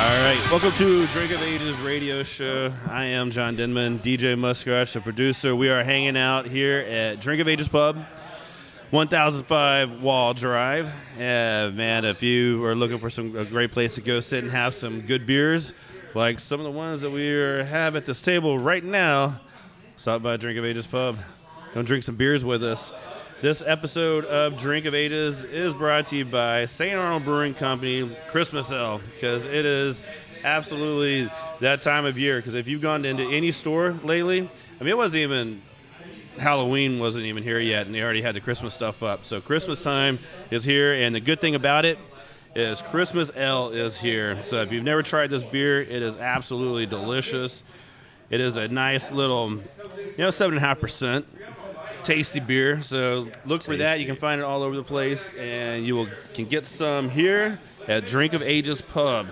All right, welcome to Drink of Ages radio show. I am John Denman, DJ Muskrat, the producer. We are hanging out here at Drink of Ages Pub, 1005 Wall Drive. Uh, man, if you are looking for some a great place to go sit and have some good beers, like some of the ones that we are, have at this table right now, stop by Drink of Ages Pub. Come drink some beers with us. This episode of Drink of Ages is brought to you by St. Arnold Brewing Company Christmas Ale because it is absolutely that time of year. Because if you've gone into any store lately, I mean, it wasn't even Halloween wasn't even here yet, and they already had the Christmas stuff up. So Christmas time is here, and the good thing about it is Christmas Ale is here. So if you've never tried this beer, it is absolutely delicious. It is a nice little, you know, seven and a half percent tasty beer. So look for that. You can find it all over the place, and you will can get some here at Drink of Ages Pub.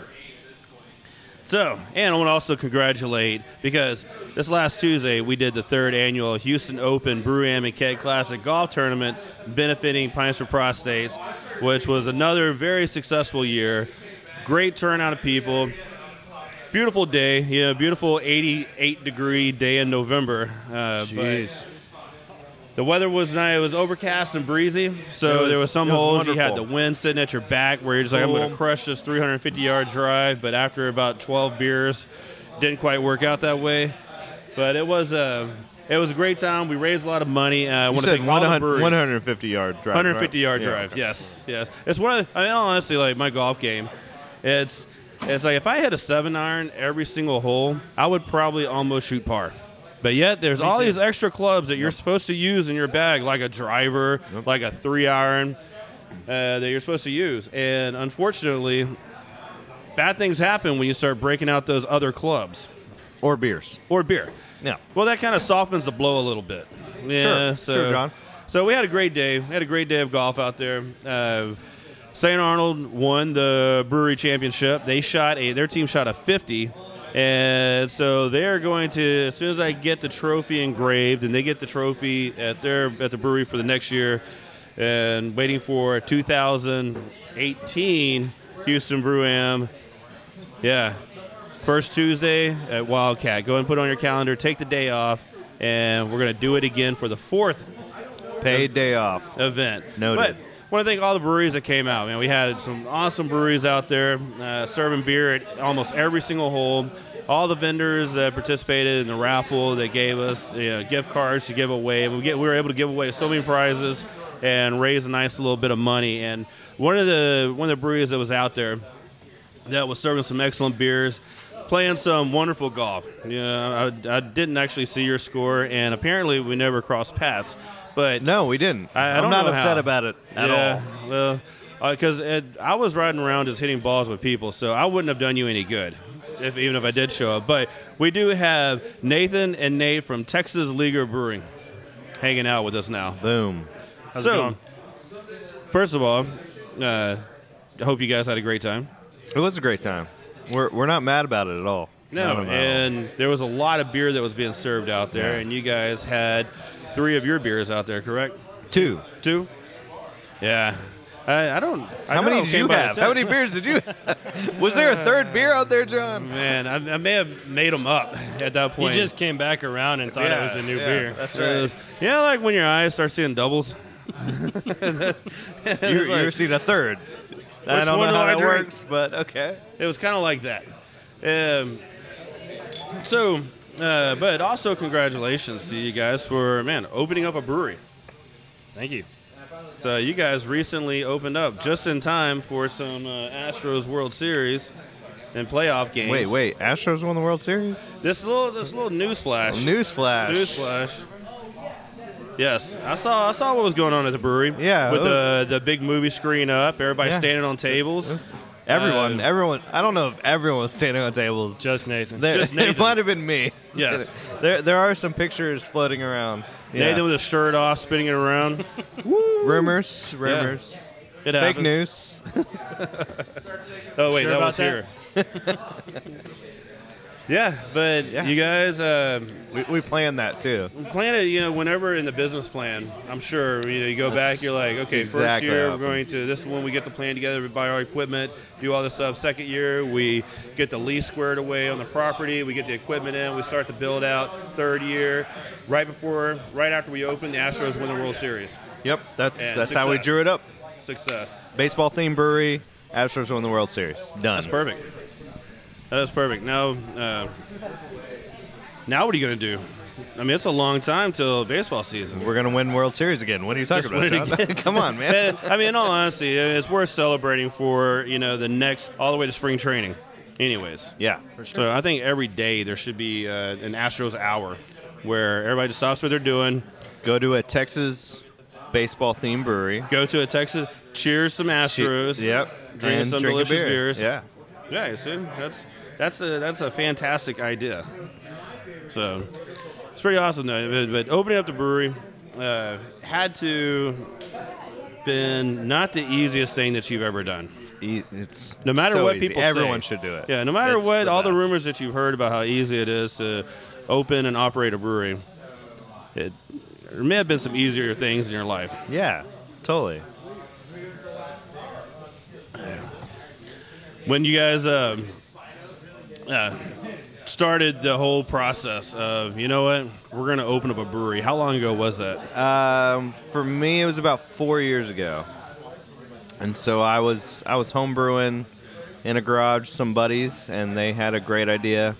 So, and I want to also congratulate because this last Tuesday we did the third annual Houston Open Brew Am and Keg Classic Golf Tournament benefiting Pints for Prostates, which was another very successful year. Great turnout of people. Beautiful day, you know, beautiful 88 degree day in November. Uh, but the weather was nice. It was overcast and breezy, so was- there was some was holes you had the wind sitting at your back, where you're just like, "I'm going to crush this 350 yard drive." But after about 12 beers, didn't quite work out that way. But it was a it was a great time. We raised a lot of money. Uh, I want to thank all the 100 breweries. 150 yard drive. 150 right? yard Yeah, drive. okay. Yes, yes. It's one of. The, I mean, honestly, like my golf game, it's it's like if I hit a seven iron every single hole, I would probably almost shoot par. But yet, there's all these extra clubs that you're supposed to use in your bag, like a driver, like a three iron, uh, that you're supposed to use. And unfortunately, bad things happen when you start breaking out those other clubs Or beers. or beer. Yeah. Well, that kind of softens the blow a little bit. Yeah, Sure. so, Sure, John. So we had a great day. We had a great day of golf out there. Uh, St. Arnold won the brewery championship. They shot a their team shot a 50. And so they're going to as soon as I get the trophy engraved and they get the trophy at their at the brewery for the next year and waiting for 2018 Houston Brew Am. Yeah. First Tuesday at Wildcat. Go and put it on your calendar. Take the day off, and we're going to do it again for the fourth Paid day off. event. Noted. But want to thank all the breweries that came out. Man, we had some awesome breweries out there uh, serving beer at almost every single hole. All the vendors that participated in the raffle that gave us you know, gift cards to give away. We get we were able to give away so many prizes and raise a nice little bit of money. And one of the one of the breweries that was out there that was serving some excellent beers, playing some wonderful golf. Yeah, I, I didn't actually see your score, and apparently we never crossed paths. But No, we didn't. I- I am don't upset how. about it at yeah, all. well, because I was riding around just hitting balls with people, so I wouldn't have done you any good, if even if I did show up. But we do have Nathan and Nate from Texas Leaguer Brewing hanging out with us now. Boom. How's so, it going? First of all, uh, I hope you guys had a great time. It was a great time. We're, we're not mad about it at all. No, Not all. and there was a lot of beer that was being served out there, Yeah. and you guys had three of your beers out there, correct? two. Two. Yeah. I, I don't. I How don't many know, did you have? How many beers did you have? Was there a third beer out there, John? Man, I, I may have made them up at that point. He just came back around and thought it was a new yeah, beer. That's right. was- yeah, like when your eyes start seeing doubles. You, you were seeing a third. I don't know one do how I that drink? works, but okay. It was kind of like that. Um, so, uh, but also congratulations to you guys for man opening up a brewery. Thank you. So you guys recently opened up just in time for some uh, Astros World Series and playoff games. Wait, wait. Astros won the World Series? This little this little news flash. Newsflash. Newsflash. Yes, I saw I saw what was going on at the brewery. Yeah, with it the the big movie screen up, everybody Yeah. standing on tables, was- Everyone, Uh, everyone. I don't know if everyone was standing on tables. Just Nathan. There, Just it might have been me. Yes. There, there are some pictures floating around. Yeah. Nathan with his shirt off, spinning it around. rumors, rumors, It fake happens. news. Oh wait, Sure that was that? here. Yeah, but Yeah. you guys uh, We, we planned that too. We plan it. You know, whenever in the business plan, I'm sure you know you go back. You're like, okay, first exactly year how we're it going to this is when we get the plan together, we buy our equipment, do all this stuff. Second year we get the lease squared away on the property, we get the equipment in, we start to build out. Third year, right before, right after we open, the Astros win the World Series. Yep, that's And that's how we success. drew it up. Success. Baseball themed brewery. Astros won the World Series. Done. That's perfect. That is perfect. Now, uh, now what are you going to do? I mean, it's a long time till baseball season. We're gonna win World Series again. What are you talking Just about? win it John? Come on, man. I mean, in all honesty, it's worth celebrating for you know the next all the way to spring training. Anyways, yeah, for sure. so I think every day there should be uh, an Astros hour where everybody just stops what they're doing, Go to a Texas baseball themed brewery. go to a Texas, cheers some Astros. Yep. drink and some drink delicious beer. beers. Yeah. Yeah, you see, that's that's a that's a fantastic idea. So it's pretty awesome though. But, but opening up the brewery uh, had to been not the easiest thing that you've ever done. It's No matter so what easy. people everyone say. should do it. Yeah, no matter It's what, all the rumors that you've heard about how easy it is to open and operate a brewery, it there may have been some easier things in your life. Yeah, totally. When you guys um, uh, started the whole process of, you know what, we're going to open up a brewery. How long ago was that? Um, for me, it was about four years ago, and so I was I was home brewing in a garage, some buddies, and they had a great idea.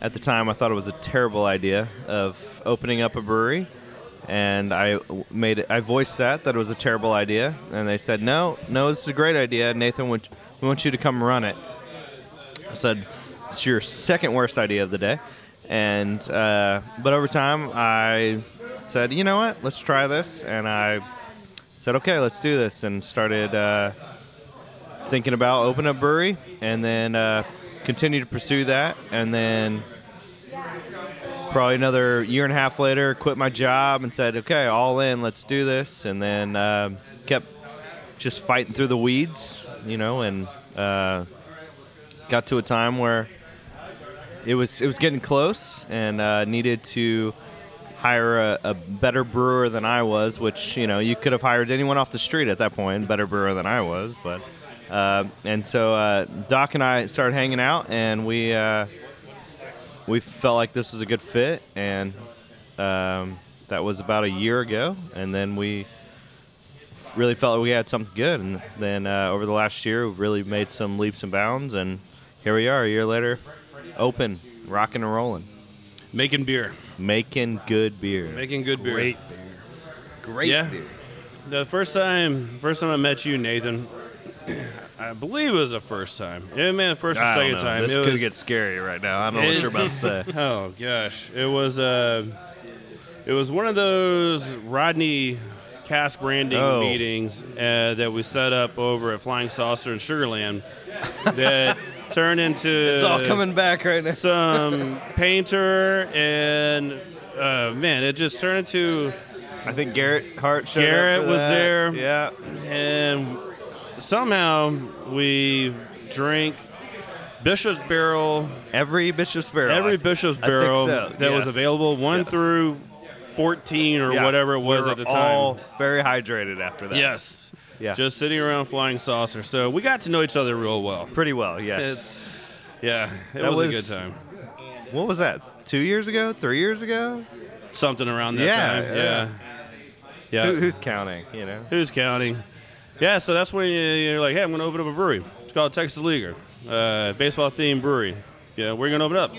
At the time, I thought it was a terrible idea of opening up a brewery, and I made it. I voiced that that it was a terrible idea, and they said, "No, no, this is a great idea, Nathan. We want you to come run it." I said, "It's your second worst idea of the day," and uh, but over time, I said, "You know what? Let's try this," and I said, "Okay, let's do this," and started uh, thinking about opening a brewery, and then uh, to pursue that, and then probably another year and a half later, quit my job and said, "Okay, all in, let's do this," and then um kept just fighting through the weeds, you know, and uh, got to a time where it was it was getting close and uh, needed to hire a, a better brewer than I was, which you know you could have hired anyone off the street at that point, better brewer than I was, but. Uh, and so uh, Doc and I started hanging out, and we uh, we felt like this was a good fit, and um, that was about a year ago. And then we really felt like we had something good, and then uh, over the last year, we've really made some leaps and bounds, and here we are, a year later, open, rocking and rolling, Making beer. making good beer. Making good beer. Great. Beer, great yeah. The first time, first time I met you, Nathan, I believe it was the first time. Yeah, man, first or second know. time. This it could was, get scary right now. I don't know what you're about to say. Oh gosh, it was uh, it was one of those Rodney Cash Branding Oh. meetings uh, that we set up over at Flying Saucer in Sugarland that turned into It's all coming back right now. some painter and uh, man, it just turned into I think Garrett Hart showed up Garrett for was that. there. Yeah. and somehow we drank Bishop's Barrel Every Bishop's Barrel. every I- Bishop's I think Barrel so, that was available, one Yes. through fourteen or Yeah. whatever it was We were at the time. All very hydrated after that. yes, Yes. just sitting around flying saucer. So we got to know each other real well. Pretty well, yes. It's yeah, it That was, was- a good time. what was that? Two years ago? Three years ago? Something around that Yeah, time. yeah. Yeah, yeah. Who, who's counting? You know. Who's counting? Yeah, so that's when you- you're like, hey, I'm going to open up a brewery. It's called Texas Leaguer, uh, baseball themed brewery. Yeah, we're going to open it up.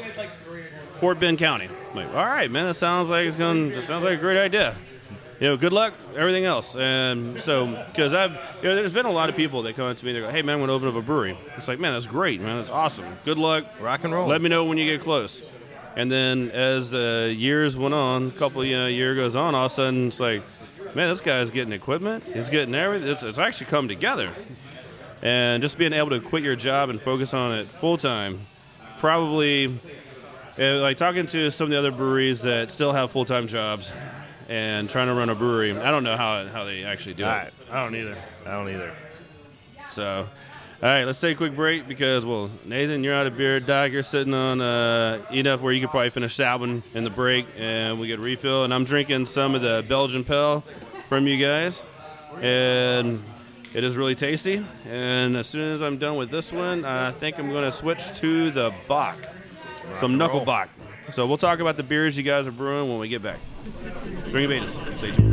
Fort Bend County. I'm like, all right, man, that sounds like it's going. That sounds like a great idea. You know, good luck, everything else. And so, because I've, you know, there's been a lot of people that come up to me. They go, hey, man, I'm going to open up a brewery. It's like, man, that's great, man, that's awesome. Good luck, Rock and roll. let me know when you get close. And then as the years went on, a couple you know, year goes on, all of a sudden it's like, man, this guy's getting equipment. He's getting everything. It's, it's actually come together. and just being able to quit your job and focus on it full time. Probably, uh, like talking to some of the other breweries that still have full time jobs and trying to run a brewery. I don't know how how they actually do I, it. I don't either. I don't either. So, all right, let's take a quick break because, well, Nathan, you're out of beer. Doc, you're sitting on uh, enough where you could probably finish that one in the break and we get refill. And I'm drinking some of the Belgian Pale from you guys. And it is really tasty. And as soon as I'm done with this one, I think I'm going to switch to the Bock, some Knuckle Bock. So we'll talk about the beers you guys are brewing when we get back. Of Ages. Stay tuned.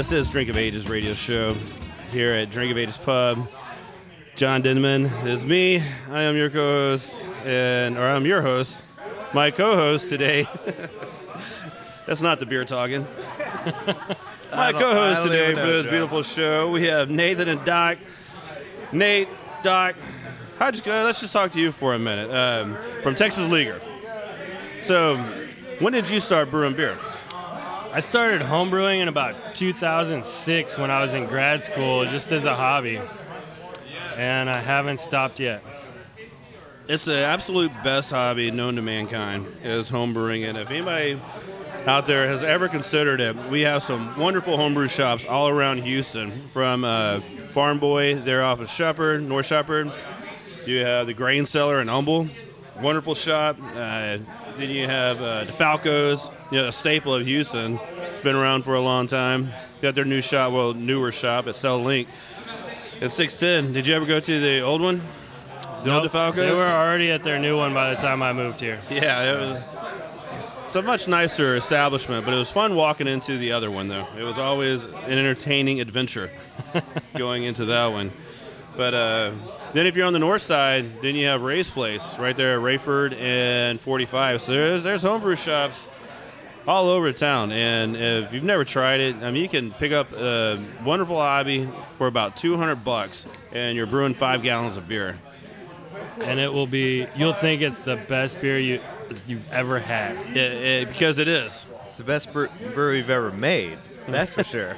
This is Drink of Ages radio show here at Drink of Ages Pub. John Denman is me. I am your co-host, and or I'm your host. My co-host today. That's not the beer talking. My co-host today for this beautiful show. We have Nathan and Doc. Nate, Doc, how'd you go? Let's just talk to you for a minute. Um, from Texas Leaguer. So, when did you start brewing beer? I started homebrewing in about 2006 when I was in grad school, just as a hobby, and I haven't stopped yet. It's the absolute best hobby known to mankind is homebrewing. And if anybody out there has ever considered it, we have some wonderful homebrew shops all around Houston. From uh, Farm Boy, they're off of Shepherd, North Shepherd. You have the Grain Cellar in Humble, wonderful shop. Uh, then you have uh, DeFalco's, you know, a staple of Houston. It's been around for a long time. Got their new shop, well, newer shop at Stella Link. At 610, did you ever go to the old one? The old DeFalco's? They were already at their new one by the time I moved here. Yeah, it was. It's a much nicer establishment, but it was fun walking into the other one, though. It was always an entertaining adventure going into that one. But uh, then, if you're on the north side, then you have Ray's Place right there at Rayford and 45. So there's there's homebrew shops all over town, and if you've never tried it, I mean, you can pick up a wonderful hobby for about 200 bucks, and you're brewing five gallons of beer. And it will be, you'll think it's the best beer you, you've ever had. It, it, eh, because it is. It's the best bre- brewery we've ever made. That's for sure.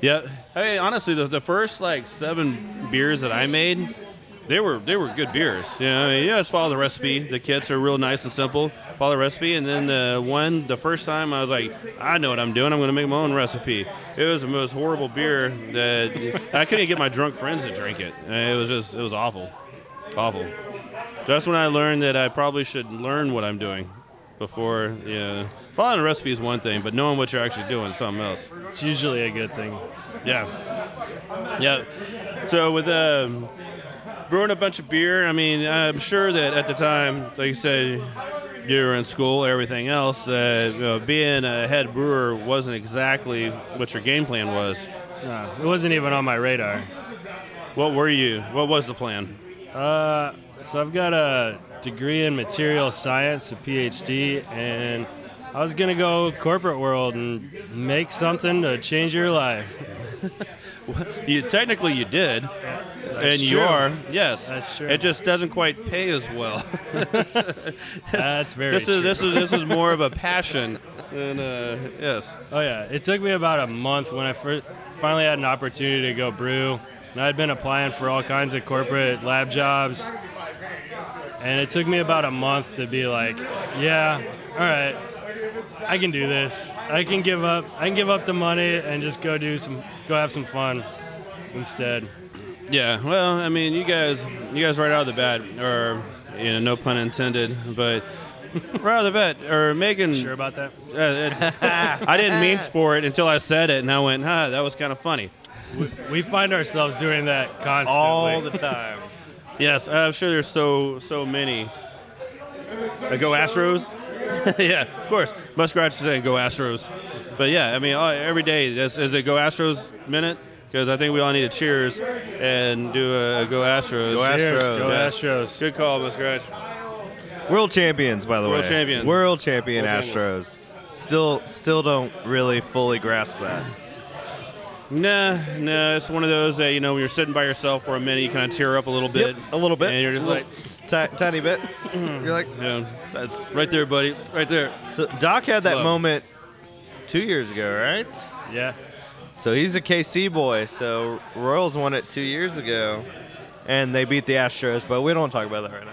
Yeah. I mean, honestly, the, the first like seven beers that I made, they were they were good beers. Know, I mean, yeah, just follow the recipe. The kits are real nice and simple. Follow the recipe, and then the one the first time I was like, I know what I'm doing. I'm going to make my own recipe. It was the most horrible beer that I couldn't get my drunk friends to drink it. It was just it was awful, awful. That's when I learned that I probably should learn what I'm doing before. Yeah, following the recipe is one thing, but knowing what you're actually doing is something else. It's usually a good thing. Yeah. Yeah. So with um, brewing a bunch of beer, I mean, I'm sure that at the time, like you said, you were in school, everything else, uh, you know, being a head brewer wasn't exactly what your game plan was. No, it wasn't even on my radar. What were you? What was the plan? Uh, so I've got a degree in material science, a PhD, and I was gonna go corporate world and make something to change your life. You technically you did, and you true. are. Yes, That's true. It just doesn't quite pay as well. That's very this true. is this is this is more of a passion than uh, yes. Oh yeah, it took me about a month when I first finally had an opportunity to go brew, and I'd been applying for all kinds of corporate lab jobs, and it took me about a month to be like, yeah, all right, I can do this. I can give up. I can give up the money and just go do some, go have some fun instead. Yeah, well, I mean, you guys, you guys right out of the bat, or you know, no pun intended, but right out of the bat, or making. Sure about that? Uh, it- I didn't mean for it until I said it, and I went, "Huh, that was kind of funny." We find ourselves doing that constantly. All the time. Yes, I'm sure there's so so many. Uh, go Astros! yeah, of course. Muskrat is saying go Astros, but yeah, I mean, all- every day is, is it go Astros minute? Because I think we all need to cheers and do a go Astros. Go Cheers, Astros. Go Yes. Astros. Good call, Muskrat. World champions, by the World way. World champion. World champion World Astros. Still, still don't really fully grasp that. Nah, nah, it's one of those that you know when you're sitting by yourself for a minute, you kind of tear up a little bit, a little bit, and you're just like, little- ti- tiny bit. You're like, yeah, that's right there, buddy, right there. so Doc had that Love. moment two years ago, right? Yeah. So he's a KC boy. So Royals won it two years ago, and they beat the Astros. But we don't talk about that right now.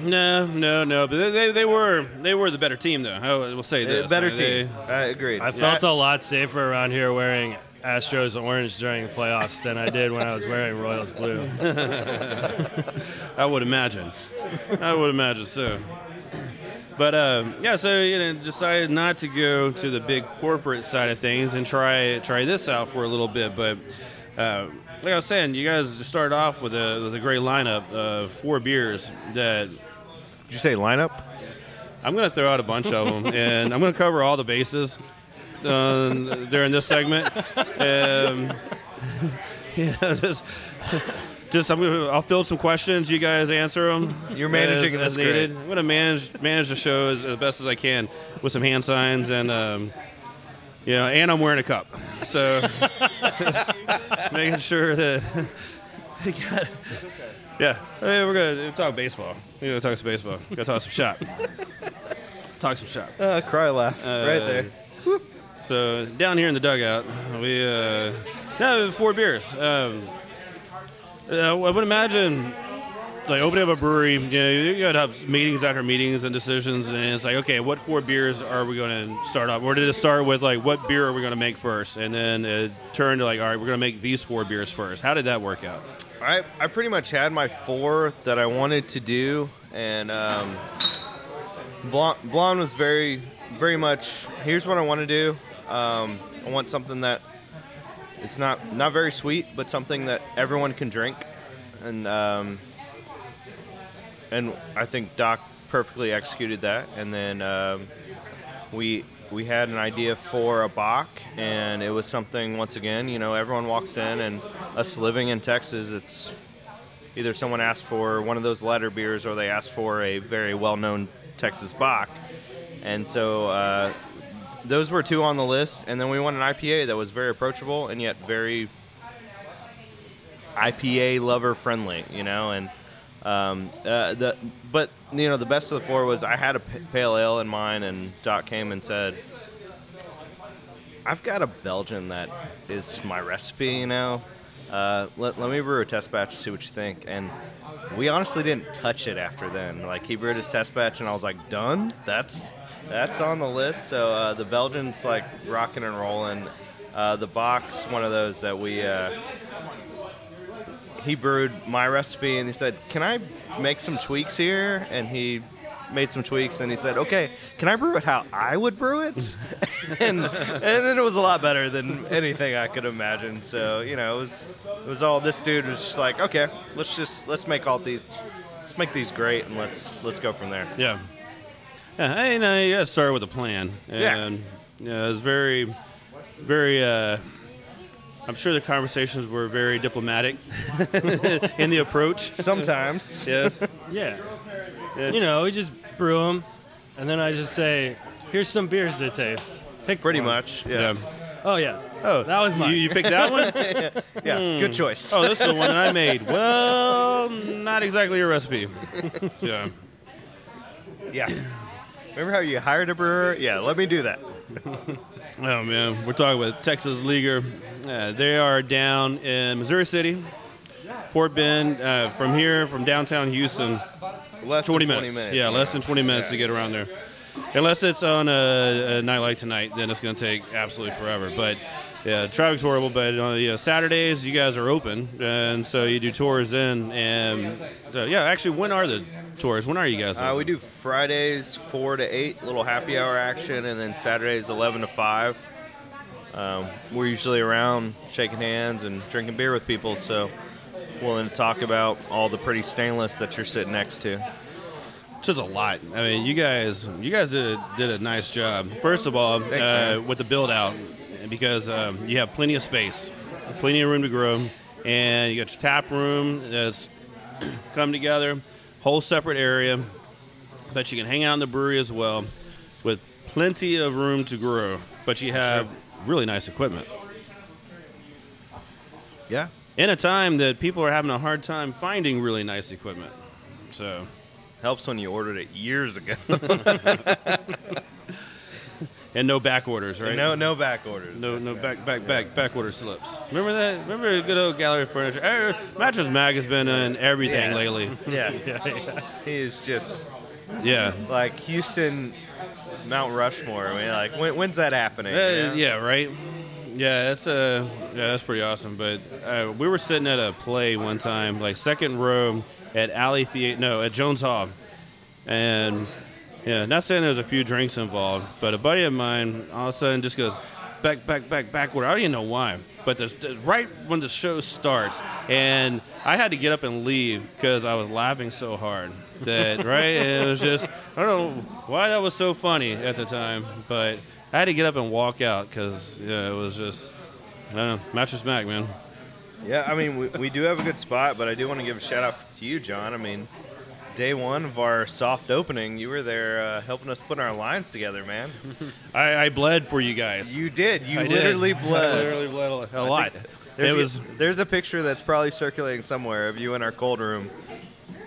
No, no, no, but they, they, they were they were the better team though. I will say this, better I mean, they- team. I agree. I felt a lot safer around here wearing Astros orange during the playoffs than I did when I was wearing Royals blue. I would imagine. I would imagine so. But uh, yeah, so you know, decided not to go to the big corporate side of things and try try this out for a little bit. But uh, like I was saying, you guys just started off with a with a great lineup of four beers that Did you say lineup? I'm going to throw out a bunch of them, and I'm going to cover all the bases uh, during this segment. Um, yeah, just, just I'm gonna, I'll field some questions. You guys answer them. You're managing as, as this great. needed. I'm going to manage manage the show as, as best as I can with some hand signs and. Um, you know, and I'm wearing a cup, so making sure that. yeah, I mean, we're gonna talk baseball. We're gonna talk some baseball. We Gotta talk some shop. talk some shop. Uh, cry laugh right there. So down here in the dugout, we uh, no four beers. Um, I would imagine like opening up a brewery. You know, you gotta have meetings after meetings and decisions, and it's like, okay, what four beers are we to start off? Or did it start with like what beer are we to make first, and then it turned to like, all right, we're to make these four beers first. How did that work out? I, I pretty much had my four that I wanted to do, and um, Blonde, Blonde was very, very much. Here's what I want to do. Um, I want something that it's not not very sweet, but something that everyone can drink, and um, and I think Doc perfectly executed that. And then um, we we had an idea for a Bock, and it was something once again. You know, everyone walks in, and us living in Texas, it's either someone asked for one of those lighter beers or they asked for a very well-known Texas Bock, and so. Uh, those were two on the list, and then we want an IPA that was very approachable and yet very IPA lover friendly, you know. And um, uh, the but you know the best of the four was I had a pale ale in mine, and Doc came and said, I've got a Belgian that is my recipe, you know. Uh, let, let me brew a test batch and see what you think. And we honestly didn't touch it after then. Like he brewed his test batch, and I was like, done. That's that's on the list. So uh, the Belgian's like rocking and rolling. Uh, the box, one of those that we. Uh, he brewed my recipe, and he said, "Can I make some tweaks here?" And he made some tweaks, and he said, "Okay, can I brew it how I would brew it?" and and then it was a lot better than anything I could imagine. So you know, it was it was all this dude was just like, "Okay, let's just let's make all these let's make these great, and let's let's go from there." Yeah. Yeah, hey, no, you gotta start with a plan. Yeah. And yeah, it was very, very. Uh, I'm sure the conversations were very diplomatic in the approach. Sometimes, Yes. Yeah. Yeah. You know, we just brew them, and then I just say, "Here's some beers to taste." Pick pretty one. much. Yeah, Oh yeah. Oh, That was mine. You, you picked that one? yeah, good choice. oh, this is the one that I made. Well, not exactly your recipe. Yeah. Yeah. Remember how you hired a brewer? Yeah, let me do that. Oh man, we're talking with Texas Leaguer. Uh, they are down in Missouri City, Fort Bend. Uh, from here, from downtown Houston, Less 20 than minutes. 20 minutes. Yeah, less than 20 minutes to get around there. Unless it's on a, a night like tonight, then it's going to take absolutely forever. But yeah, traffic's horrible. But on you know, Saturdays, you guys are open, and so you do tours in. And uh, yeah, actually, when are the tours? When are you guys? Uh, we do Fridays four to eight, little happy hour action, and then Saturdays eleven to five. Um, we're usually around shaking hands and drinking beer with people, so willing to talk about all the pretty stainless that you're sitting next to. just a lot. I mean, you guys, you guys did a, did a nice job. First of all, Thanks, uh, with the build out, because um, you have plenty of space, plenty of room to grow, and you got your tap room that's come together, whole separate area, but you can hang out in the brewery as well, with plenty of room to grow. But you have really nice equipment. Yeah, In a time that people are having a hard time finding really nice equipment, so helps when you ordered it years ago. and no back orders, right? no, no back orders. No, no back, back, back, back order slips. Remember that? Remember the good old gallery furniture? Er, Mattress Mack has been in everything Yes. lately. Yeah, he is just Yeah, like Houston, Mount Rushmore. I mean, like when, when's that happening? Uh, you know? yeah, right. Yeah, that's uh, yeah, that's pretty awesome. But uh, we were sitting at a play one time, like second row at Alley Theater, no, at Jones Hall, and yeah, not saying there was a few drinks involved, but a buddy of mine all of a sudden just goes back, back, back, backward. I don't even know why, but the, right when the show starts, and I had to get up and leave because I was laughing so hard that right, and it was just I don't know why that was so funny at the time, but I had to get up and walk out because yeah, it was just I don't know, mattress Mack, man. Yeah, I mean, we, we do have a good spot, but I do want to give a shout out to you, John. I mean, day one of our soft opening, you were there uh, helping us put our lines together, man. I, I bled for you guys. You did. You I did. literally I bled. literally bled a- a lot. There's, It was there's a picture that's probably circulating somewhere of you in our cold room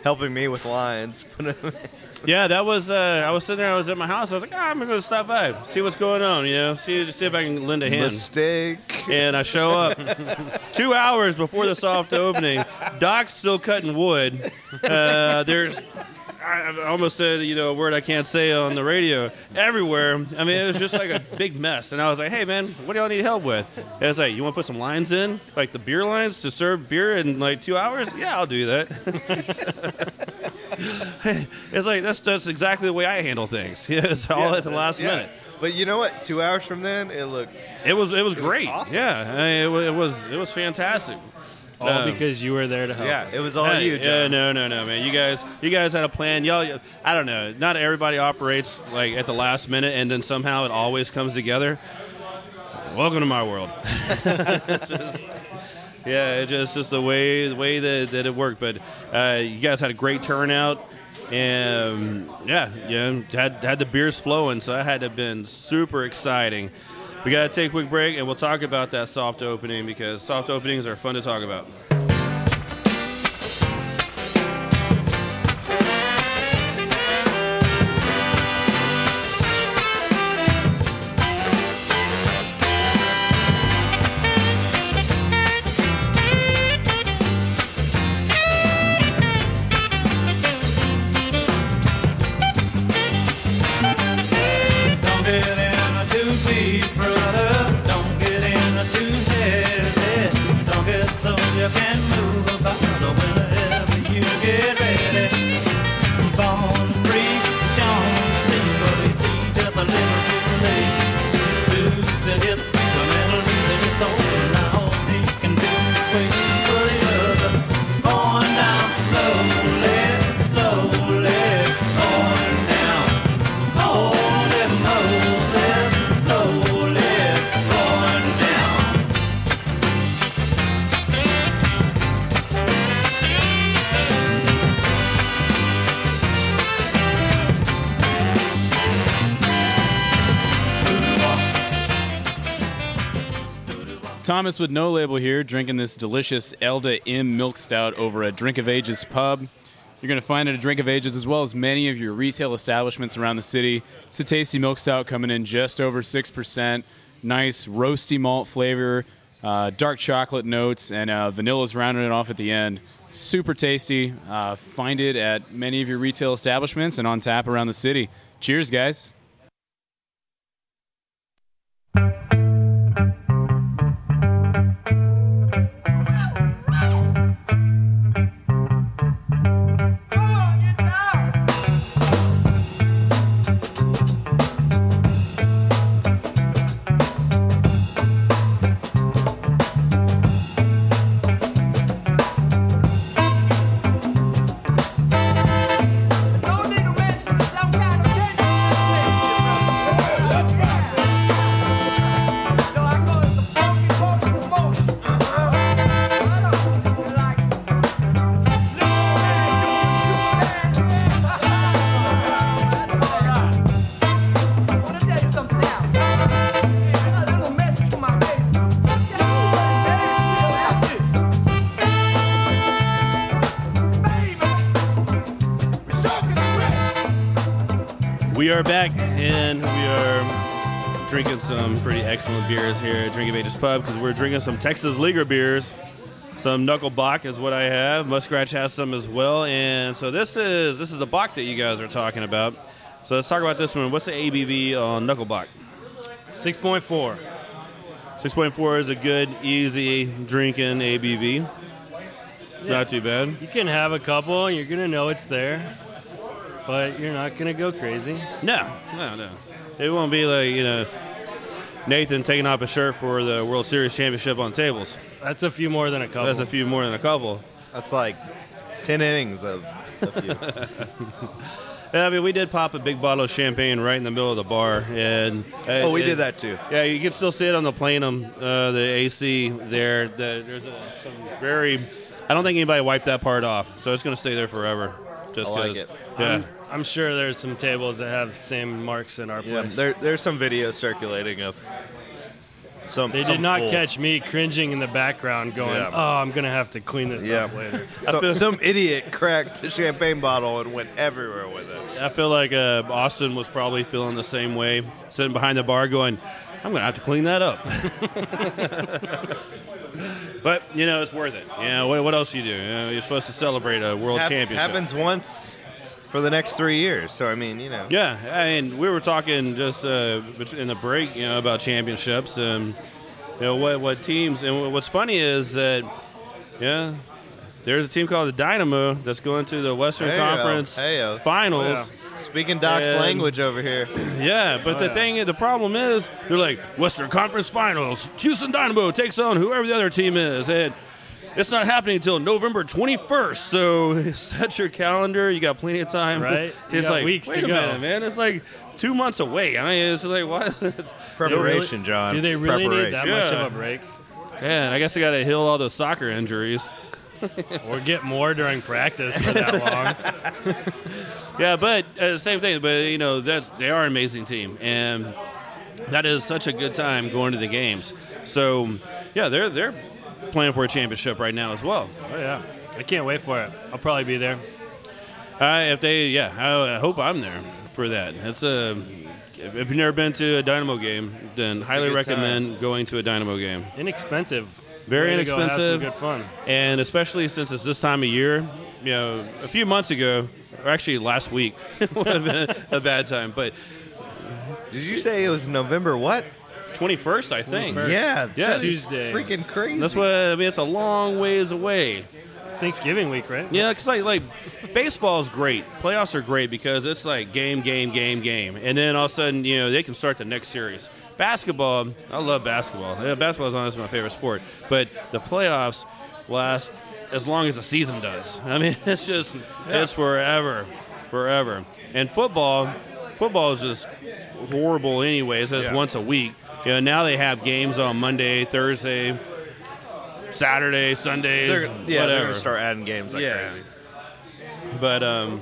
helping me with lines. Yeah, that was. Uh, I was sitting there. I was at my house. I was like, ah, I'm gonna stop by, see what's going on. You know, see see if I can lend a hand. Mistake. And I show up two hours before the soft opening. Doc's still cutting wood. Uh, there's. I almost said, you know, a word I can't say on the radio. Everywhere. I mean, it was just like a big mess. And I was like, hey, man, what do y'all need help with? And it's like, you want to put some lines in? Like the beer lines to serve beer in like two hours? Yeah, I'll do that. it's like, that's, that's exactly the way I handle things. Yeah, it's all at the last Yeah. minute. But you know what? Two hours from then, it looked. It was it was great. awesome. Yeah, I mean, it, it was it was fantastic. All Um, because you were there to help. Yeah, us. it was all Hey, you, yeah, John. no, no, no, man. You guys, you guys had a plan. Y'all, I don't know. Not everybody operates like at the last minute, and then somehow it always comes together. Welcome to my world. Just- yeah, it just just the way the way that, that it worked. But uh, you guys had a great turnout, and yeah, yeah, had had the beers flowing, so that had to have been super exciting. We got to take a quick break, and we'll talk about that soft opening because soft openings are fun to talk about. Thomas with No Label here, drinking this delicious Elda M Milk Stout over at Drink of Ages Pub. You're going to find it at Drink of Ages as well as many of your retail establishments around the city. It's a tasty milk stout coming in just over 6%. Nice roasty malt flavor, uh, dark chocolate notes, and uh, vanilla's rounding it off at the end. Super tasty. Uh, find it at many of your retail establishments and on tap around the city. Cheers, guys. Some pretty excellent beers here at Drink of Ages Pub because we're drinking some Texas Leaguer beers. Some Knuckle Bock is what I have. Muskrat has some as well, and so this is this is the Bock that you guys are talking about. So let's talk about this one. What's the ABV on Knuckle Bock? 6.4. 6.4 is a good, easy drinking ABV. Not too bad. You can have a couple. You're gonna know it's there, but you're not gonna go crazy. No, no, no. It won't be like you know Nathan taking off his shirt for the World Series championship on tables. That's a few more than a couple. That's a few more than a couple. That's like 10 innings of a few. Yeah, I mean, we did pop a big bottle of champagne right in the middle of the bar, and uh, oh, we and- did that too. Yeah, you can still see it on the plenum, uh, the AC there. The, there's a, some very. I don't think anybody wiped that part off, so it's going to stay there forever. Just I like because. Yeah. I'm, I'm sure there's some tables that have same marks in our Yeah, place. there, there's some videos circulating of some. they some did not full- catch me cringing in the background, going, Yeah. "Oh, I'm gonna have to clean this Yeah. up later." So, some idiot cracked a champagne bottle and went everywhere with it. I feel like uh, Austin was probably feeling the same way, sitting behind the bar, going, "I'm going to have to clean that up." but you know, it's worth it. You know, what, what else you do? You know, you're supposed to celebrate a world Hap- championship. happens once for the next three years. So I mean, you know. Yeah, I mean, we were talking just uh, in the break, you know, about championships and you know what what teams. And what's funny is that, yeah, there's a team called the Dynamo that's going to the Western Heyo, Conference heyo. Finals. Oh, yeah. Speaking Doc's And- language over here. Yeah, but the thing, the problem is, they're like Western Conference Finals. Houston Dynamo takes on whoever the other team is, and it's not happening until November 21st. So set your calendar. You got plenty of time, Right? You It's got like weeks wait to a go. minute, man. It's like two months away. I mean, it's like what? Preparation, John. Do they really need that much of a break, Man, I guess I got to heal all those soccer injuries. or get more during practice for that long? Yeah, but uh, same thing. But you know, that's they are an amazing team, and that is such a good time going to the games. So, yeah, they're they're playing for a championship right now as well. Oh yeah, I can't wait for it. I'll probably be there. Uh, if they, yeah, I, I hope I'm there for that. It's a. If, if you've never been to a Dynamo game, then highly good recommend going to a Dynamo game. Inexpensive. Very Way to go have some inexpensive. good fun. And especially since it's this time of year, you know, a few months ago, or actually last week, would have been a bad time. But Did you say it was November what? 21st, I think. 21st. Yeah, Yes. that's Tuesday. Freaking crazy. That's what I mean. It's a long ways away. Thanksgiving week, right? Yeah, because like like baseball is great. Playoffs are great because it's like game, game, game, game, and then all of a sudden you know they can start the next series. Basketball, I love basketball. Yeah, basketball is honestly my favorite sport, but the playoffs last as long as the season does. I mean, it's just it's forever, forever. And football, football is just horrible anyways. It's Yeah. once a week. You know, now they have games on Monday, Thursday, Saturday, Sundays, They're, yeah, they're whatever. gonna start adding games like Yeah. crazy. But um,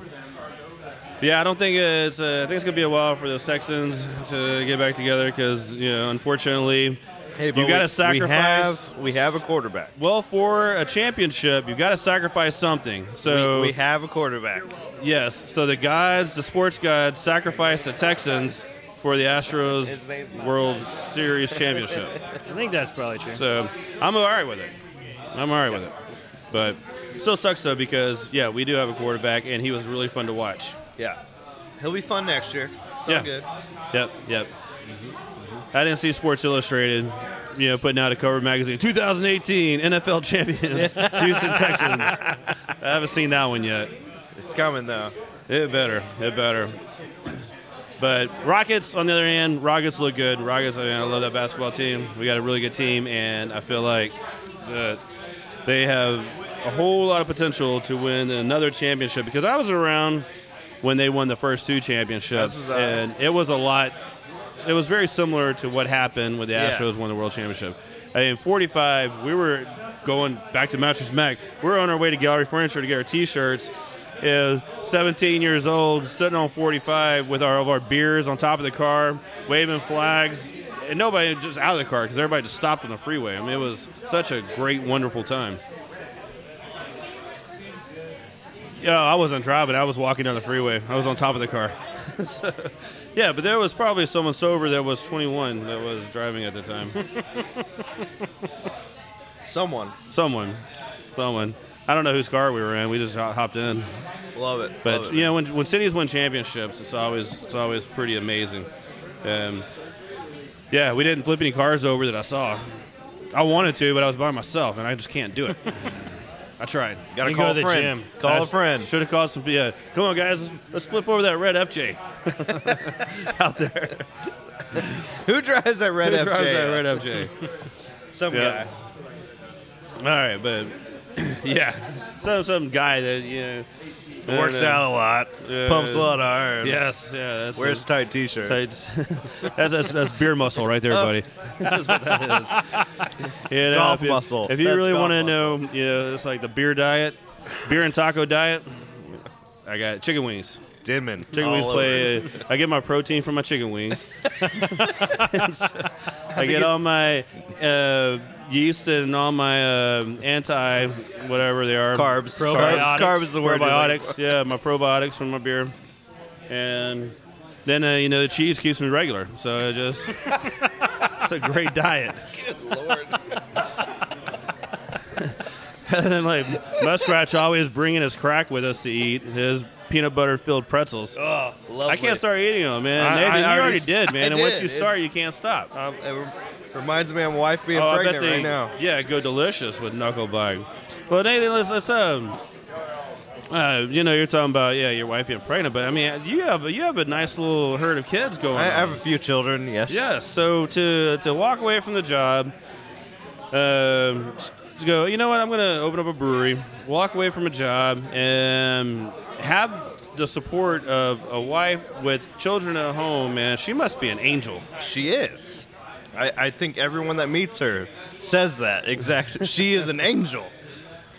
yeah, I don't think it's. Uh, I think it's gonna be a while for those Texans to get back together because you know, unfortunately, Hey, you got to sacrifice. We have, we have a quarterback. well for a championship. You got to sacrifice something. So we, we have a quarterback. yes, so the gods, the sports gods, sacrificed the Texans for the Astros His name's not World Series championship. I think that's probably true. So I'm all right with it. I'm all right with it. But still sucks though because yeah, we do have a quarterback and he was really fun to watch. Yeah, he'll be fun next year. It's all Yeah. good. Yep, yep. I didn't see Sports Illustrated, you know, putting out a cover magazine, 2018 NFL champions, Houston Texans. I haven't seen that one yet. It's coming though. It better, it better. But Rockets, on the other hand, Rockets look good. Rockets, I, mean, I love that basketball team. We got a really good team, and I feel like that they have a whole lot of potential to win another championship. Because I was around when they won the first two championships, and it was a lot. It was very similar to what happened when the Yeah. Astros won the World Championship. I mean, 45, we were going back to Mattress Mack. We were on our way to Gallery Furniture to get our T-shirts. Is 17 years old, sitting on 45 with our, of our beers on top of the car, waving flags, and nobody just out of the car because everybody just stopped on the freeway. I mean, it was such a great, wonderful time. Yeah, I wasn't driving. I was walking down the freeway. I was on top of the car. So, yeah, but there was probably someone sober that was 21 that was driving at the time. Someone someone, someone. I don't know whose car we were in. We just hopped in. love it. But love it, you know, when, when cities win championships, it's always it's always pretty amazing. Um, yeah, we didn't flip any cars over that I saw. I wanted to, but I was by myself, and I just can't do it. I tried. Gotta call go a friend. gym. Call a friend. Should have called some. Yeah, come on, guys. Let's, let's flip over that red FJ out there. Who drives that red Who FJ? drives that red FJ? Some Yeah. guy. All right, but yeah, some some guy that you know Works uh, out a lot. uh, Pumps a lot of iron. Yes, yeah. That's Wears tight t-shirts. tight. that's, that's that's beer muscle right there, buddy. That's what that is. You know, Golf if you- muscle. If you That's really want to know, you know, it's like the beer diet, beer and taco diet. I got chicken wings. Dimming. Chicken wings play. I get my protein from my chicken wings. So I get all my uh, yeast and all my uh, anti whatever they are Carbs. Probiotics. Carbs. Carbs is the word. probiotics. Yeah, my probiotics from my beer, and then uh, you know the cheese keeps me regular. So it just it's a great diet. Good lord. and then like Muskrat's always bringing his crack with us to eat his peanut butter filled pretzels. Oh, lovely. I can't start eating them, man. I- Nathan, I you already did, man. I and once you start, It's- you can't stop. Um, it reminds me of my wife being Oh, pregnant they, right now. yeah, go delicious with knuckle bag. Well, Nathan, let's, let's um, uh, you know, you're talking about yeah, your wife being pregnant, but I mean, you have you have a nice little herd of kids going. I, I have a few children. Yes. Yes. So to to walk away from the job, um, to go. You know what? I'm going to open up a brewery. Walk away from a job and have the support of a wife with children at home. Man, she must be an angel. She is. I, I think everyone that meets her says that exactly. she is an angel.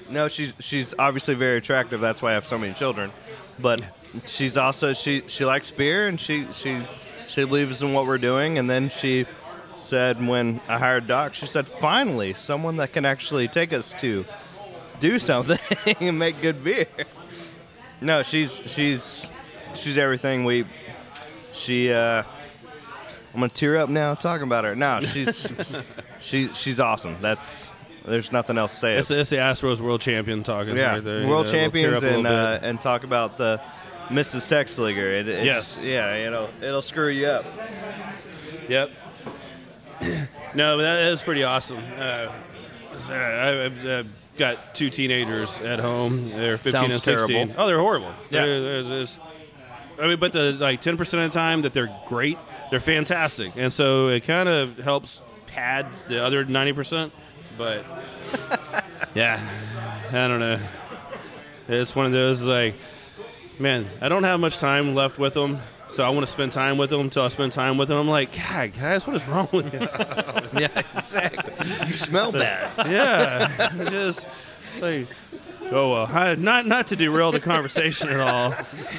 No, she's she's obviously very attractive. That's why I have so many children. But she's also she she likes beer and she she she believes in what we're doing. And then she said when I hired Doc, she said finally someone that can actually take us to do something and make good beer. No, she's she's she's everything we she uh I'm gonna tear up now talking about her. No, she's she she's awesome. That's there's nothing else to say. It's, it's the Astros world champion talking. yeah, right there, you world know, champions up a little and uh, and talk about the Mrs. Texliger. It, it's- Yes. yeah, it'll it'll screw you up. Yep. no, but that is pretty awesome. Uh, so I, I've uh, got two teenagers at home. They're 15 Sounds and 16. terrible. Oh, they're horrible. Yeah. They're- they're I mean, but the like 10% of the time that they're great, they're fantastic, and so it kind of helps pad the other 90%. But yeah, I don't know. It's one of those like, man, I don't have much time left with them. So I want to spend time with them until I spend time with them. I'm like, God, guys, what is wrong with you? yeah, exactly. You smell bad. yeah, just it's like, oh well, I, not not to derail the conversation at all,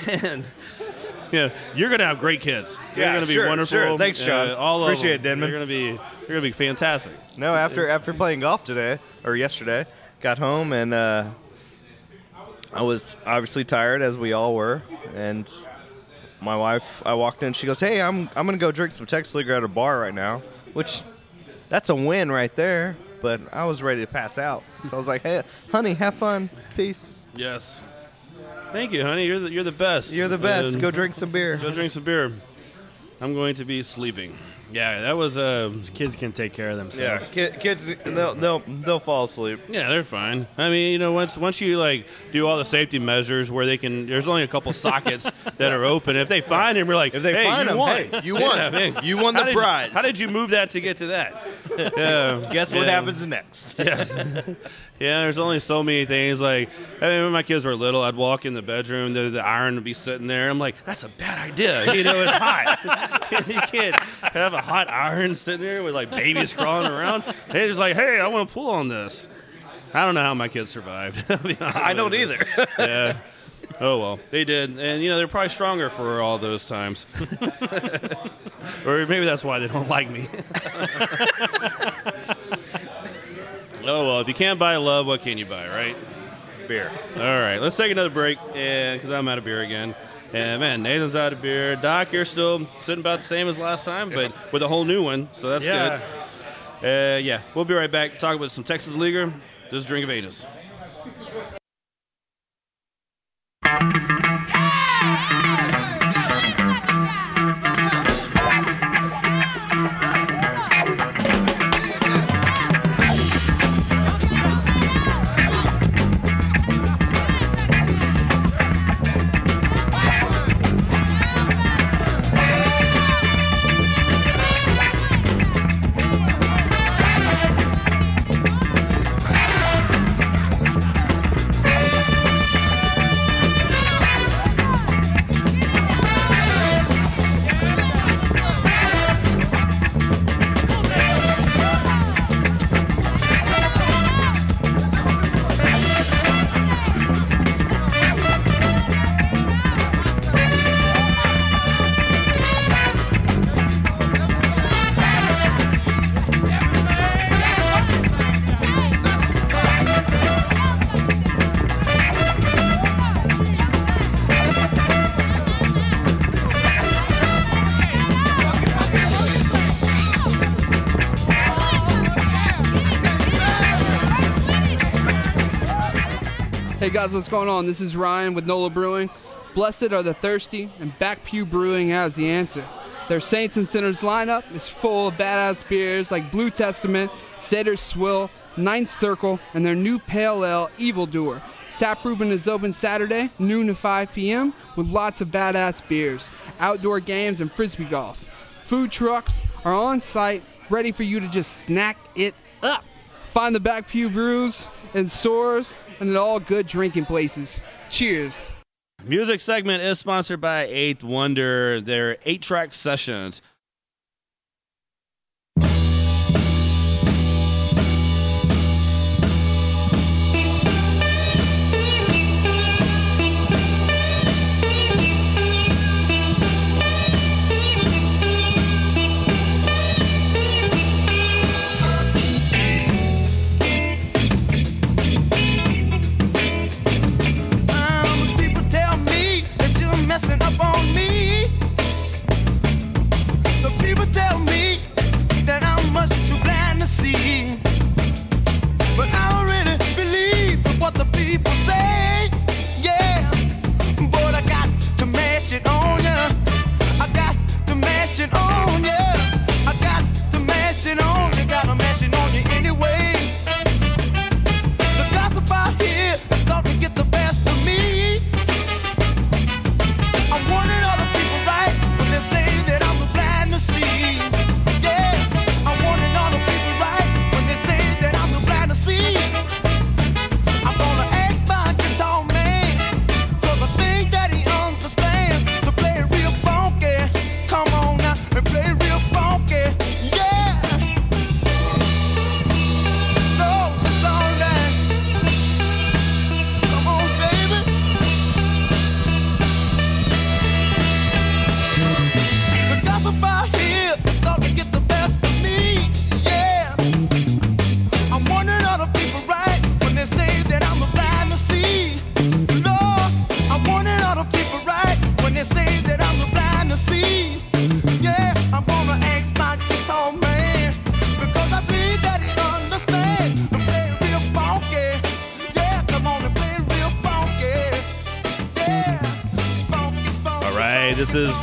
and yeah, you're gonna have great kids. They're Yeah, gonna be sure, wonderful. sure. Thanks, John. Uh, all Appreciate of it. Denman. They're gonna be they're gonna be fantastic. No, after after playing golf today or yesterday, got home and uh, I was obviously tired as we all were, and my wife. I walked in. She goes, "Hey, I'm I'm gonna go drink some Texas League at a bar right now," which that's a win right there. But I was ready to pass out, so I was like, "Hey, honey, have fun, peace. Yes. Thank you, honey. You're the, you're the best. You're the best. And Go drink some beer." Go drink some beer. I'm going to be sleeping. Yeah, that was uh, Kids can take care of Yeah, themselves. kid, kids, they'll, they'll they'll fall asleep. Yeah, they're fine. I mean, you know, once once you like do all the safety measures where they can, there's only a couple sockets that are open. If they find him, we're like, If they hey, find you him, won. hey, you won. Yeah, man. You won the How did prize. how did you move that to get to that? Yeah. Guess what Yeah. happens next? Yes. yeah, there's only so many things. Like, I mean, when my kids were little, I'd walk in the bedroom, the, the iron would be sitting there. I'm like, that's a bad idea. You know, it's hot. you can't have a hot iron sitting there with like babies crawling around. They just like, hey, I want to pull on this. I don't know how my kids survived. I'll be honest I don't either. Yeah. Oh well, they did, and you know they're probably stronger for all those times, or maybe that's why they don't like me. oh well, if you can't buy love, what can you buy, right? Beer. All right, let's take another break, and because I'm out of beer again. And man, Nathan's out of beer. Doc, you're still sitting about the same as last time, but with a whole new one, so that's Yeah. good. Uh, yeah, we'll be right back. Talk about some Texas Leaguer. This is Drink of Ages. Guys, what's going on? This is Ryan with NOLA Brewing. Blessed are the thirsty, and Back Pew Brewing has the answer. Their Saints and Sinners lineup is full of badass beers like Blue Testament, Seder Swill, Ninth Circle, and their new Pale Ale Evildoer. Taproom is open Saturday, noon to 5 p.m., with lots of badass beers, outdoor games, and frisbee golf. Food trucks are on site, ready for you to just snack it up. Find the Back Pew Brews in stores and at all good drinking places. Cheers. Music segment is sponsored by Eighth Wonder. Their eight track sessions.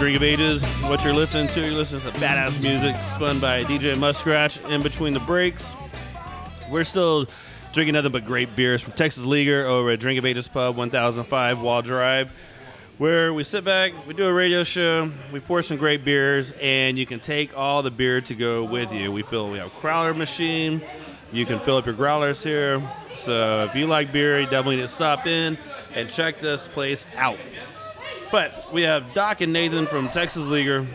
Drink of Ages. What you're listening to, you're listening to badass music spun by DJ Muskrat in between the breaks. We're still drinking nothing but great beers from Texas Leaguer over at Drink of Ages Pub, 1005 Wall Drive, where we sit back, we do a radio show, we pour some great beers, and you can take all the beer to go with you. We fill, we have a growler machine. You can fill up your growlers here. So if you like beer, you definitely need to stop in and check this place out. But we have Doc and Nathan from Texas Leaguer.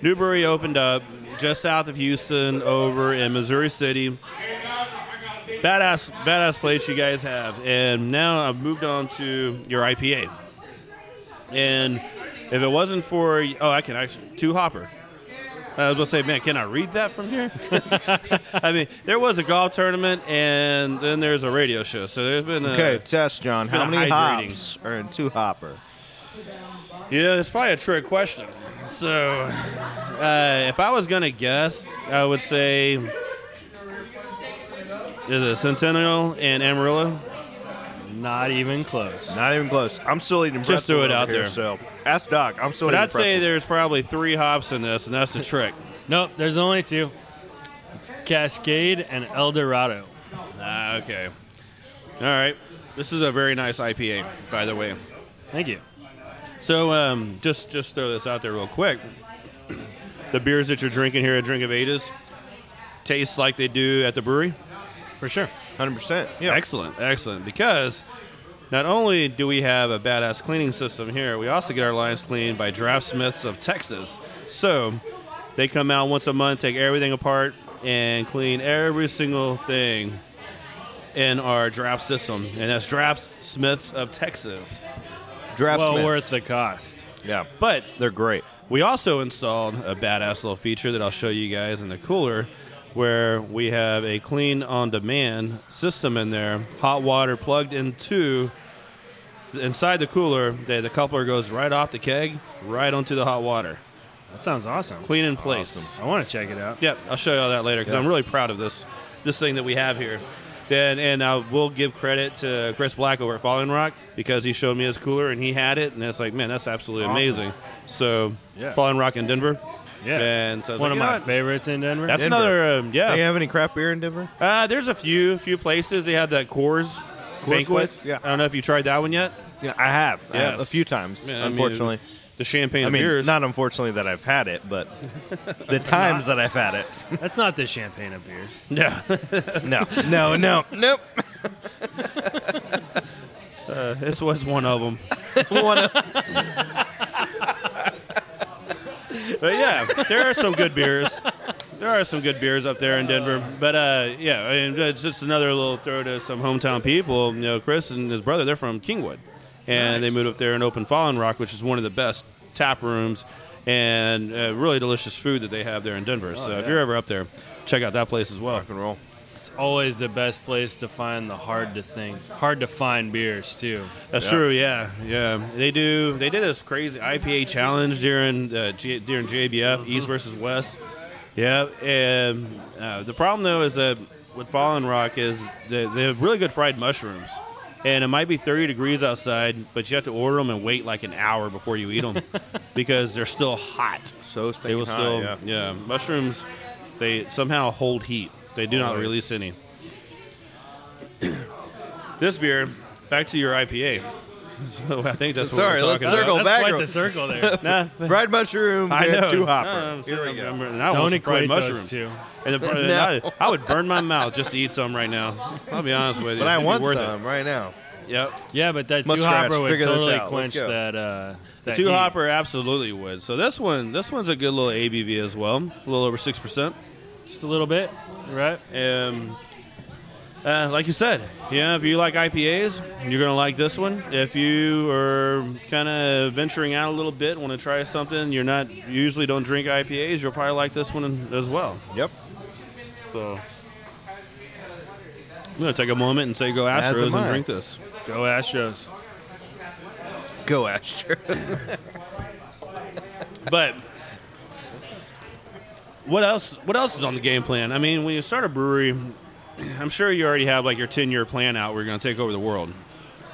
Newbury opened up just south of Houston over in Missouri City. Badass, badass place you guys have. And now I've moved on to your IPA. And if it wasn't for, oh, I can actually, two hopper. I was going to say, man, can I read that from here? I mean, there was a golf tournament and then there's a radio show. So there's been a. Okay, test, John. How many hydrating. hops are in two hopper? Yeah, it's probably a trick question. So, uh, if I was gonna guess, I would say is it Centennial and Amarillo? Not even close. Not even close. I'm still eating. Just threw it out here, there. So ask Doc. I'm still But eating. I'd say pretzels. there's probably three hops in this, and that's the trick. Nope, there's only two. It's Cascade and El Dorado. Ah, okay. All right. This is a very nice IPA, by the way. Thank you. So, um, just just throw this out there real quick. The beers that you're drinking here at Drink of Ages taste like they do at the brewery. For sure. Hundred percent. Yeah. Excellent, excellent. Because not only do we have a badass cleaning system here, we also get our lines cleaned by Draftsmiths of Texas. So they come out once a month, take everything apart, and clean every single thing in our draft system. And that's Draftsmiths of Texas. Draft well Smiths. worth the cost. Yeah, But they're great. we also installed a badass little feature that I'll show you guys in the cooler where we have a clean on demand system in there, hot water plugged into inside the cooler. The, the coupler goes right off the keg, right onto the hot water. That sounds awesome. Clean in place. I want to check it out. Yep, I'll show you all that later because I'm really proud of this this thing that we have here. And, and I will give credit to Chris Black over at Falling Rock because he showed me his cooler and he had it, and it's like, man, that's absolutely amazing. So, Yeah. Falling Rock in Denver. Yeah. And so I was One like, of you know my favorites in Denver. That's Denver. another, um, Do you yeah. have any craft beer in Denver? Uh, there's a few few places they have that Coors, banquet. place? Yeah. I don't know if you tried that one yet. Yeah, I have. I have a few times. Yeah, I mean, unfortunately, The champagne I mean, beers. not unfortunately that I've had it, but the times that I've had it. That's not the champagne of beers. yeah. No, no, no, nope. uh, this was one of them. One of- But yeah, there are some good beers. There are some good beers up there in Denver. But uh, yeah, I mean, it's just another little throw to some hometown people. You know, Chris and his brother, they're from Kingwood. And they moved up there and opened Falling Rock, which is one of the best tap rooms and uh, really delicious food that they have there in Denver. so if you're ever up there, check out that place as well. rock and roll. It's always the best place to find the hard to think, hard to find beers too. That's true. Yeah, yeah. They do. They did this crazy IPA challenge during the G, during GABF East versus West. Yeah, and uh, the problem though is that with Falling Rock is they, they have really good fried mushrooms, and it might be 30 degrees outside, but you have to order them and wait like an hour before you eat them because they're still hot. So They will hot, still, yeah. yeah. Mushrooms, they somehow hold heat. They do not release any. this beer, back to your IPA. So I think that's Sorry, what we're let's talking circle about. That's back. quite real- the circle there. Nah, Fried mushroom I and know. two No, hopper. I'm Here we go. I'm- and I Don't want some fried equate those mushrooms. two. And the, and No. I, I would burn my mouth just to eat some right now. I'll be honest with you. But I It'd be want worth some right now. It. Yep. Yeah, but that Must two hopper would figure this totally out. Let's quench go. that. Uh, that Two heat. hopper absolutely would. So this one, this one's a good little ABV as well. A little over six percent. just a little bit, right? Um, uh, like you said, yeah, if you like IPAs, you're gonna like this one. If you are kind of venturing out a little bit, want to try something, you're not you usually don't drink IPAs, you'll probably like this one as well. Yep. So I'm gonna take a moment and say go Astros and I. drink this. Go Astros. Go Astros. But what else? What else is on the game plan? I mean, when you start a brewery, I'm sure you already have like your 10 year plan out. Where you're going to take over the world.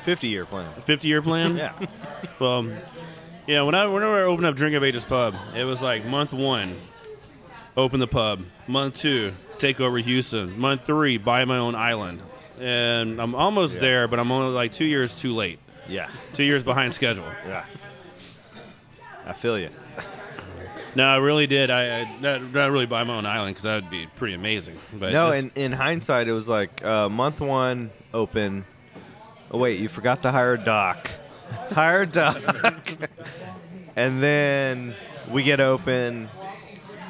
Fifty year plan. 50 year plan. Yeah. Well, Yeah, when I whenever I opened up Drink of Ages Pub, it was like month one, open the pub. Month two, take over Houston. Month three, buy my own island. And I'm almost Yeah. there, but I'm only like two years too late. Yeah. Two years behind schedule. Yeah. I feel you. No, I really did. I, I not, not really buy my own island because that would be pretty amazing. But no, this- in, in hindsight, it was like uh, month one open. Oh wait, you forgot to hire a Doc. hire a Doc, and then we get open.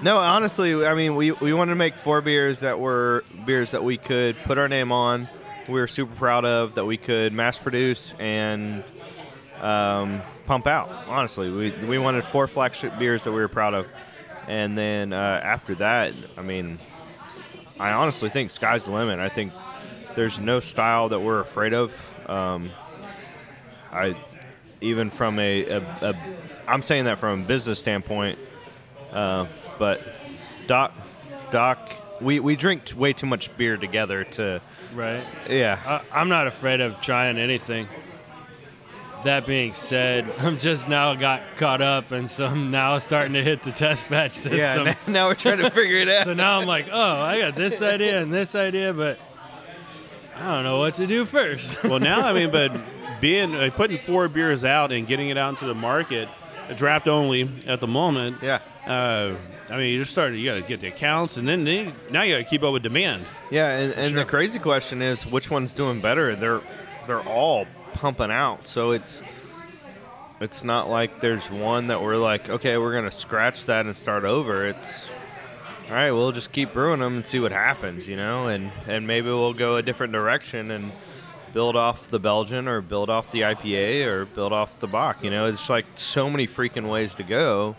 No, honestly, I mean, we, we wanted to make four beers that were beers that we could put our name on. We were super proud of that we could mass produce and um, pump out. Honestly, we we wanted four flagship beers that we were proud of, and then uh, after that, I mean, I honestly think sky's the limit. I think there's no style that we're afraid of. Um, I even from a, a, a I'm saying that from a business standpoint, uh, but Doc, Doc, we we drink way too much beer together to Right. yeah. I, I'm not afraid of trying anything. That being said, I'm just now got caught up, and so I'm now starting to hit the test match system. Yeah, now, now we're trying to figure it out. so now I'm like, oh, I got this idea and this idea, but I don't know what to do first. well, now I mean, but being uh, putting four beers out and getting it out into the market, uh, draft only at the moment. Yeah. Uh, I mean, you're starting. You got to get the accounts, and then then now you got to keep up with demand. Yeah, and, and the crazy question is which one's doing better? They're they're all pumping out, so it's it's not like there's one that we're like, okay, we're gonna scratch that and start over. It's all right, we'll just keep brewing them and see what happens, you know, and and maybe we'll go a different direction and build off the Belgian or build off the IPA or build off the Bock. You know, it's like so many freaking ways to go.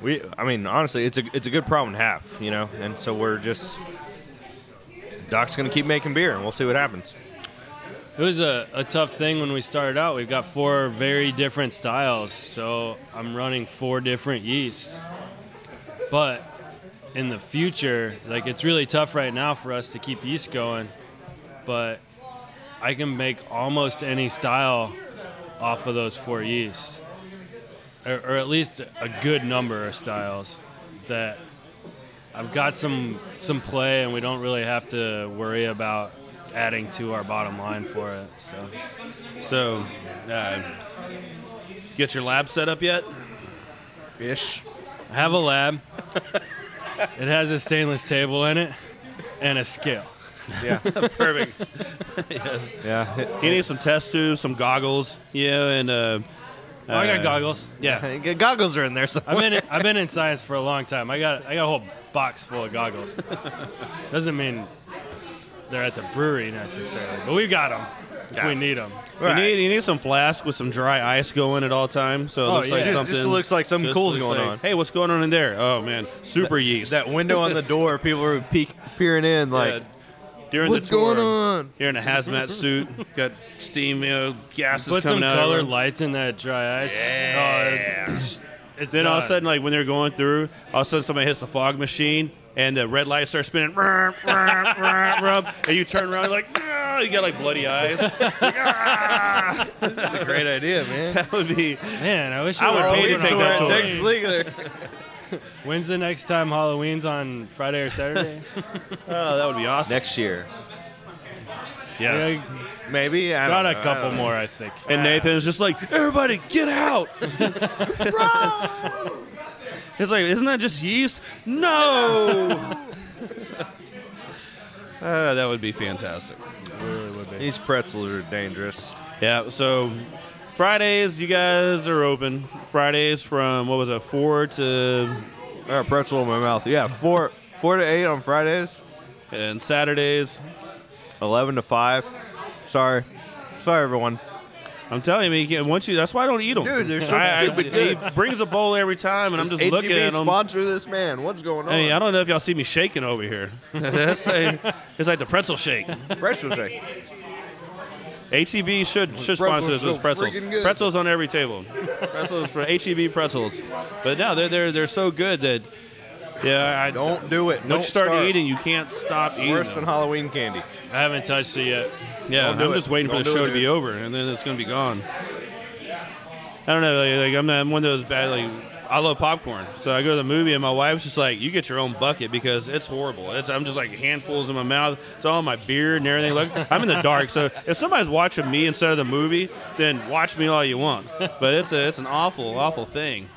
We, I mean, honestly, it's a it's a good problem to have, you know, and so we're just Doc's gonna keep making beer, and we'll see what happens. It was a, a tough thing when we started out. We've got four very different styles, so I'm running four different yeasts. But in the future, like it's really tough right now for us to keep yeast going, but I can make almost any style off of those four yeasts, or, or at least a good number of styles that I've got some some play, and we don't really have to worry about adding to our bottom line for it. So So, uh, get your lab set up yet? Ish. I have a lab. it has a stainless table in it and a scale. Yeah. Perfect. yes. Yeah. He needs some test tubes, some goggles. Yeah, and uh, Oh, I got uh, goggles. Yeah. goggles are in there. I've been in, I've been in science for a long time. I got I got a whole box full of goggles. Doesn't mean they're at the brewery necessarily, but we got them if Yeah. we need them. You need you need some flask with some dry ice going at all times, so it Oh, looks like. Just- something. just looks like something just cool's going like, on. Hey, what's going on in there? Oh man, super yeast. That window on the door, people are peek, peering in like, Yeah. During What's the tour, going on? You're in a hazmat suit, got steam, you know, gases Put coming some out. colored everywhere. lights in that dry ice. Yeah. Oh, it's, it's Then all of a sudden, like when they're going through, all of a sudden somebody hits the fog machine and the red light starts spinning, rub, rub, rub, rub, and you turn around like, "Ah," you got like bloody eyes. Like, "Ah." this is a great idea, man. That would be. Man, I wish I would were pay to open take on that tour. Texas League When's the next time Halloween's on Friday or Saturday? Oh, that would be awesome. Next year, Yes. maybe. I Got don't a know. I couple don't know. more, I think. And Nathan's just like, everybody get out! Run! It's like, isn't that just yeast? No! Uh, that would be fantastic. really would be. These pretzels are dangerous. Yeah, so Fridays, you guys are open. Fridays from, what was it, 4 to. I got a pretzel in my mouth. Yeah, four, four to eight on Fridays. And Saturdays. Eleven to five. Sorry, sorry everyone. I'm telling you, you can't, once you, that's why I don't eat them. Dude, they're so I, I- stupid He brings a bowl every time, and I'm just HEB looking at them. sponsor this man. What's going on? I I don't know if y'all see me shaking over here. That's like, it's like the pretzel shake. pretzel shake. HEB should should sponsor us with pretzels. Pretzels on every table. pretzels for HEB pretzels. But no, they're they're they're so good that yeah, I Don't do it. Once Don't you start, start. eating, you can't stop eating. Worse them. than Halloween candy. I haven't touched it yet. Yeah, I'm it. just waiting for Don't the show to be over, and then it's going to be gone. I don't know. Like, like I'm, not, I'm one of those bad. Like I love popcorn, so I go to the movie and my wife's just like, "You get your own bucket because it's horrible. It's I'm just like handfuls in my mouth. It's all in my beard and everything. Look, I'm in the dark, so if somebody's watching me instead of the movie, then watch me all you want. But it's a it's an awful awful thing.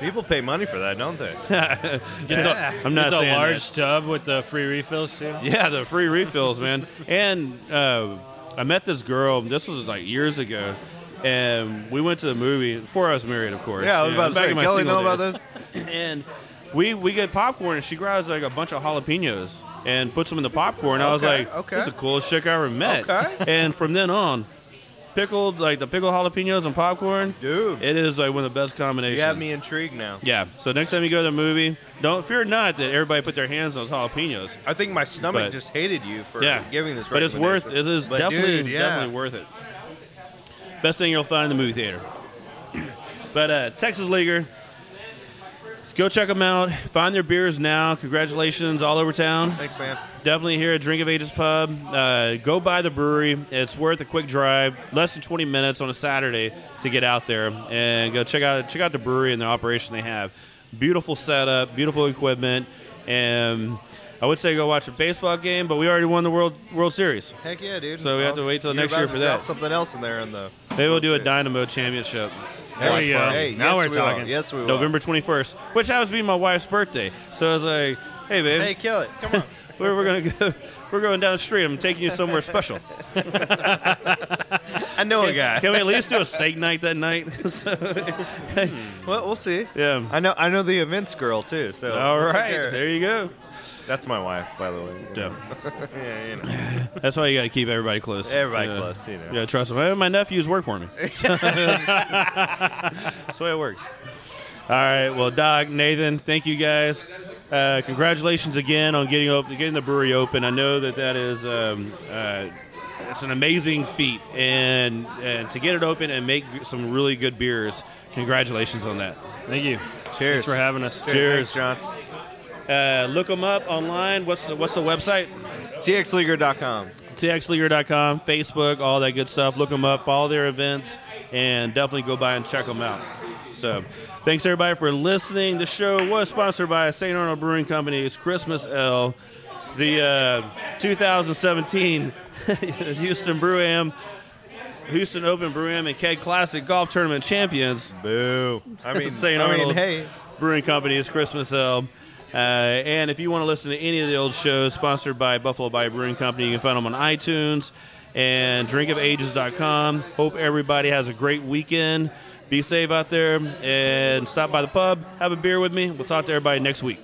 People pay money for that, don't they? Get the, I'm not get the saying large that. tub with the free refills too. Yeah, the free refills, man. And uh, I met this girl. This was like years ago, and we went to the movie before I was married, of course. Yeah, I was You know, about to back say, in my Kelly single know about days. and we we get popcorn, and she grabs like a bunch of jalapenos and puts them in the popcorn. I was like, okay. "This is the coolest chick I ever met." Okay. And from then on. Pickled like the pickled jalapenos and popcorn, Dude. It is like one of the best combinations. You have me intrigued now. Yeah. So next time you go to the movie, don't fear not that everybody put their hands on those jalapenos. I think my stomach But- just hated you for yeah, giving this. But it's worth. It recommendation. is But definitely dude, yeah. definitely worth it. Best thing you'll find in the movie theater. but uh, Texas Leaguer, go check them out. Find their beers now. Congratulations all over town. Thanks, man. Definitely here at Drink of Ages Pub. Uh, go by the brewery. It's worth a quick drive, less than 20 minutes on a Saturday to get out there and go check out check out the brewery and the operation they have. Beautiful setup, beautiful equipment, and I would say go watch a baseball game, but we already won the World World Series. Heck yeah, dude. So we have to wait till next year for drop that. Something else in there in the. Maybe we'll do a Dynamo Championship. There we go. Hey, Now yes, we're we talking. Yes, we will. November 21st, which happens to be my wife's birthday. So I was like, hey, babe, Hey, kill it! Come on. we're, we're going to go. We're going down the street. I'm taking you somewhere special. I know a guy. Can we at least do a steak night that night? So- hmm. Well, we'll see. yeah. I know. I know the events girl too. So all right, we'll take right. care of it. There you go. That's my wife, by the way. Yeah. yeah, you know. That's why you got to keep everybody close. Everybody Yeah. close, you know. Yeah, trust them. My nephews work for me. That's the way it works. All right. Well, Doc, Nathan, thank you guys. Uh, congratulations again on getting open, getting the brewery open. I know that that is um, uh, it's an amazing feat, and and to get it open and make some really good beers. Congratulations on that. Thank you. Cheers Thanks for having us. Cheers. Thanks, John. Uh, look them up online. What's the, what's the website? TXLeaguer.com. TXLeaguer.com, Facebook, all that good stuff. Look them up, follow their events, and definitely go by and check them out. So, thanks everybody for listening. The show was sponsored by St. Arnold Brewing Company's Christmas Ale, the uh, 2017 Houston Brewam, Houston Open Brewam and Keg Classic Golf Tournament champions. Boo. I mean, St. I mean, Arnold hey, Brewing Company's Christmas Ale. Uh, and if you want to listen to any of the old shows sponsored by Buffalo Bayou Brewing Company, you can find them on iTunes and drinkofages.com. Hope everybody has a great weekend. Be safe out there and stop by the pub. Have a beer with me. We'll talk to everybody next week.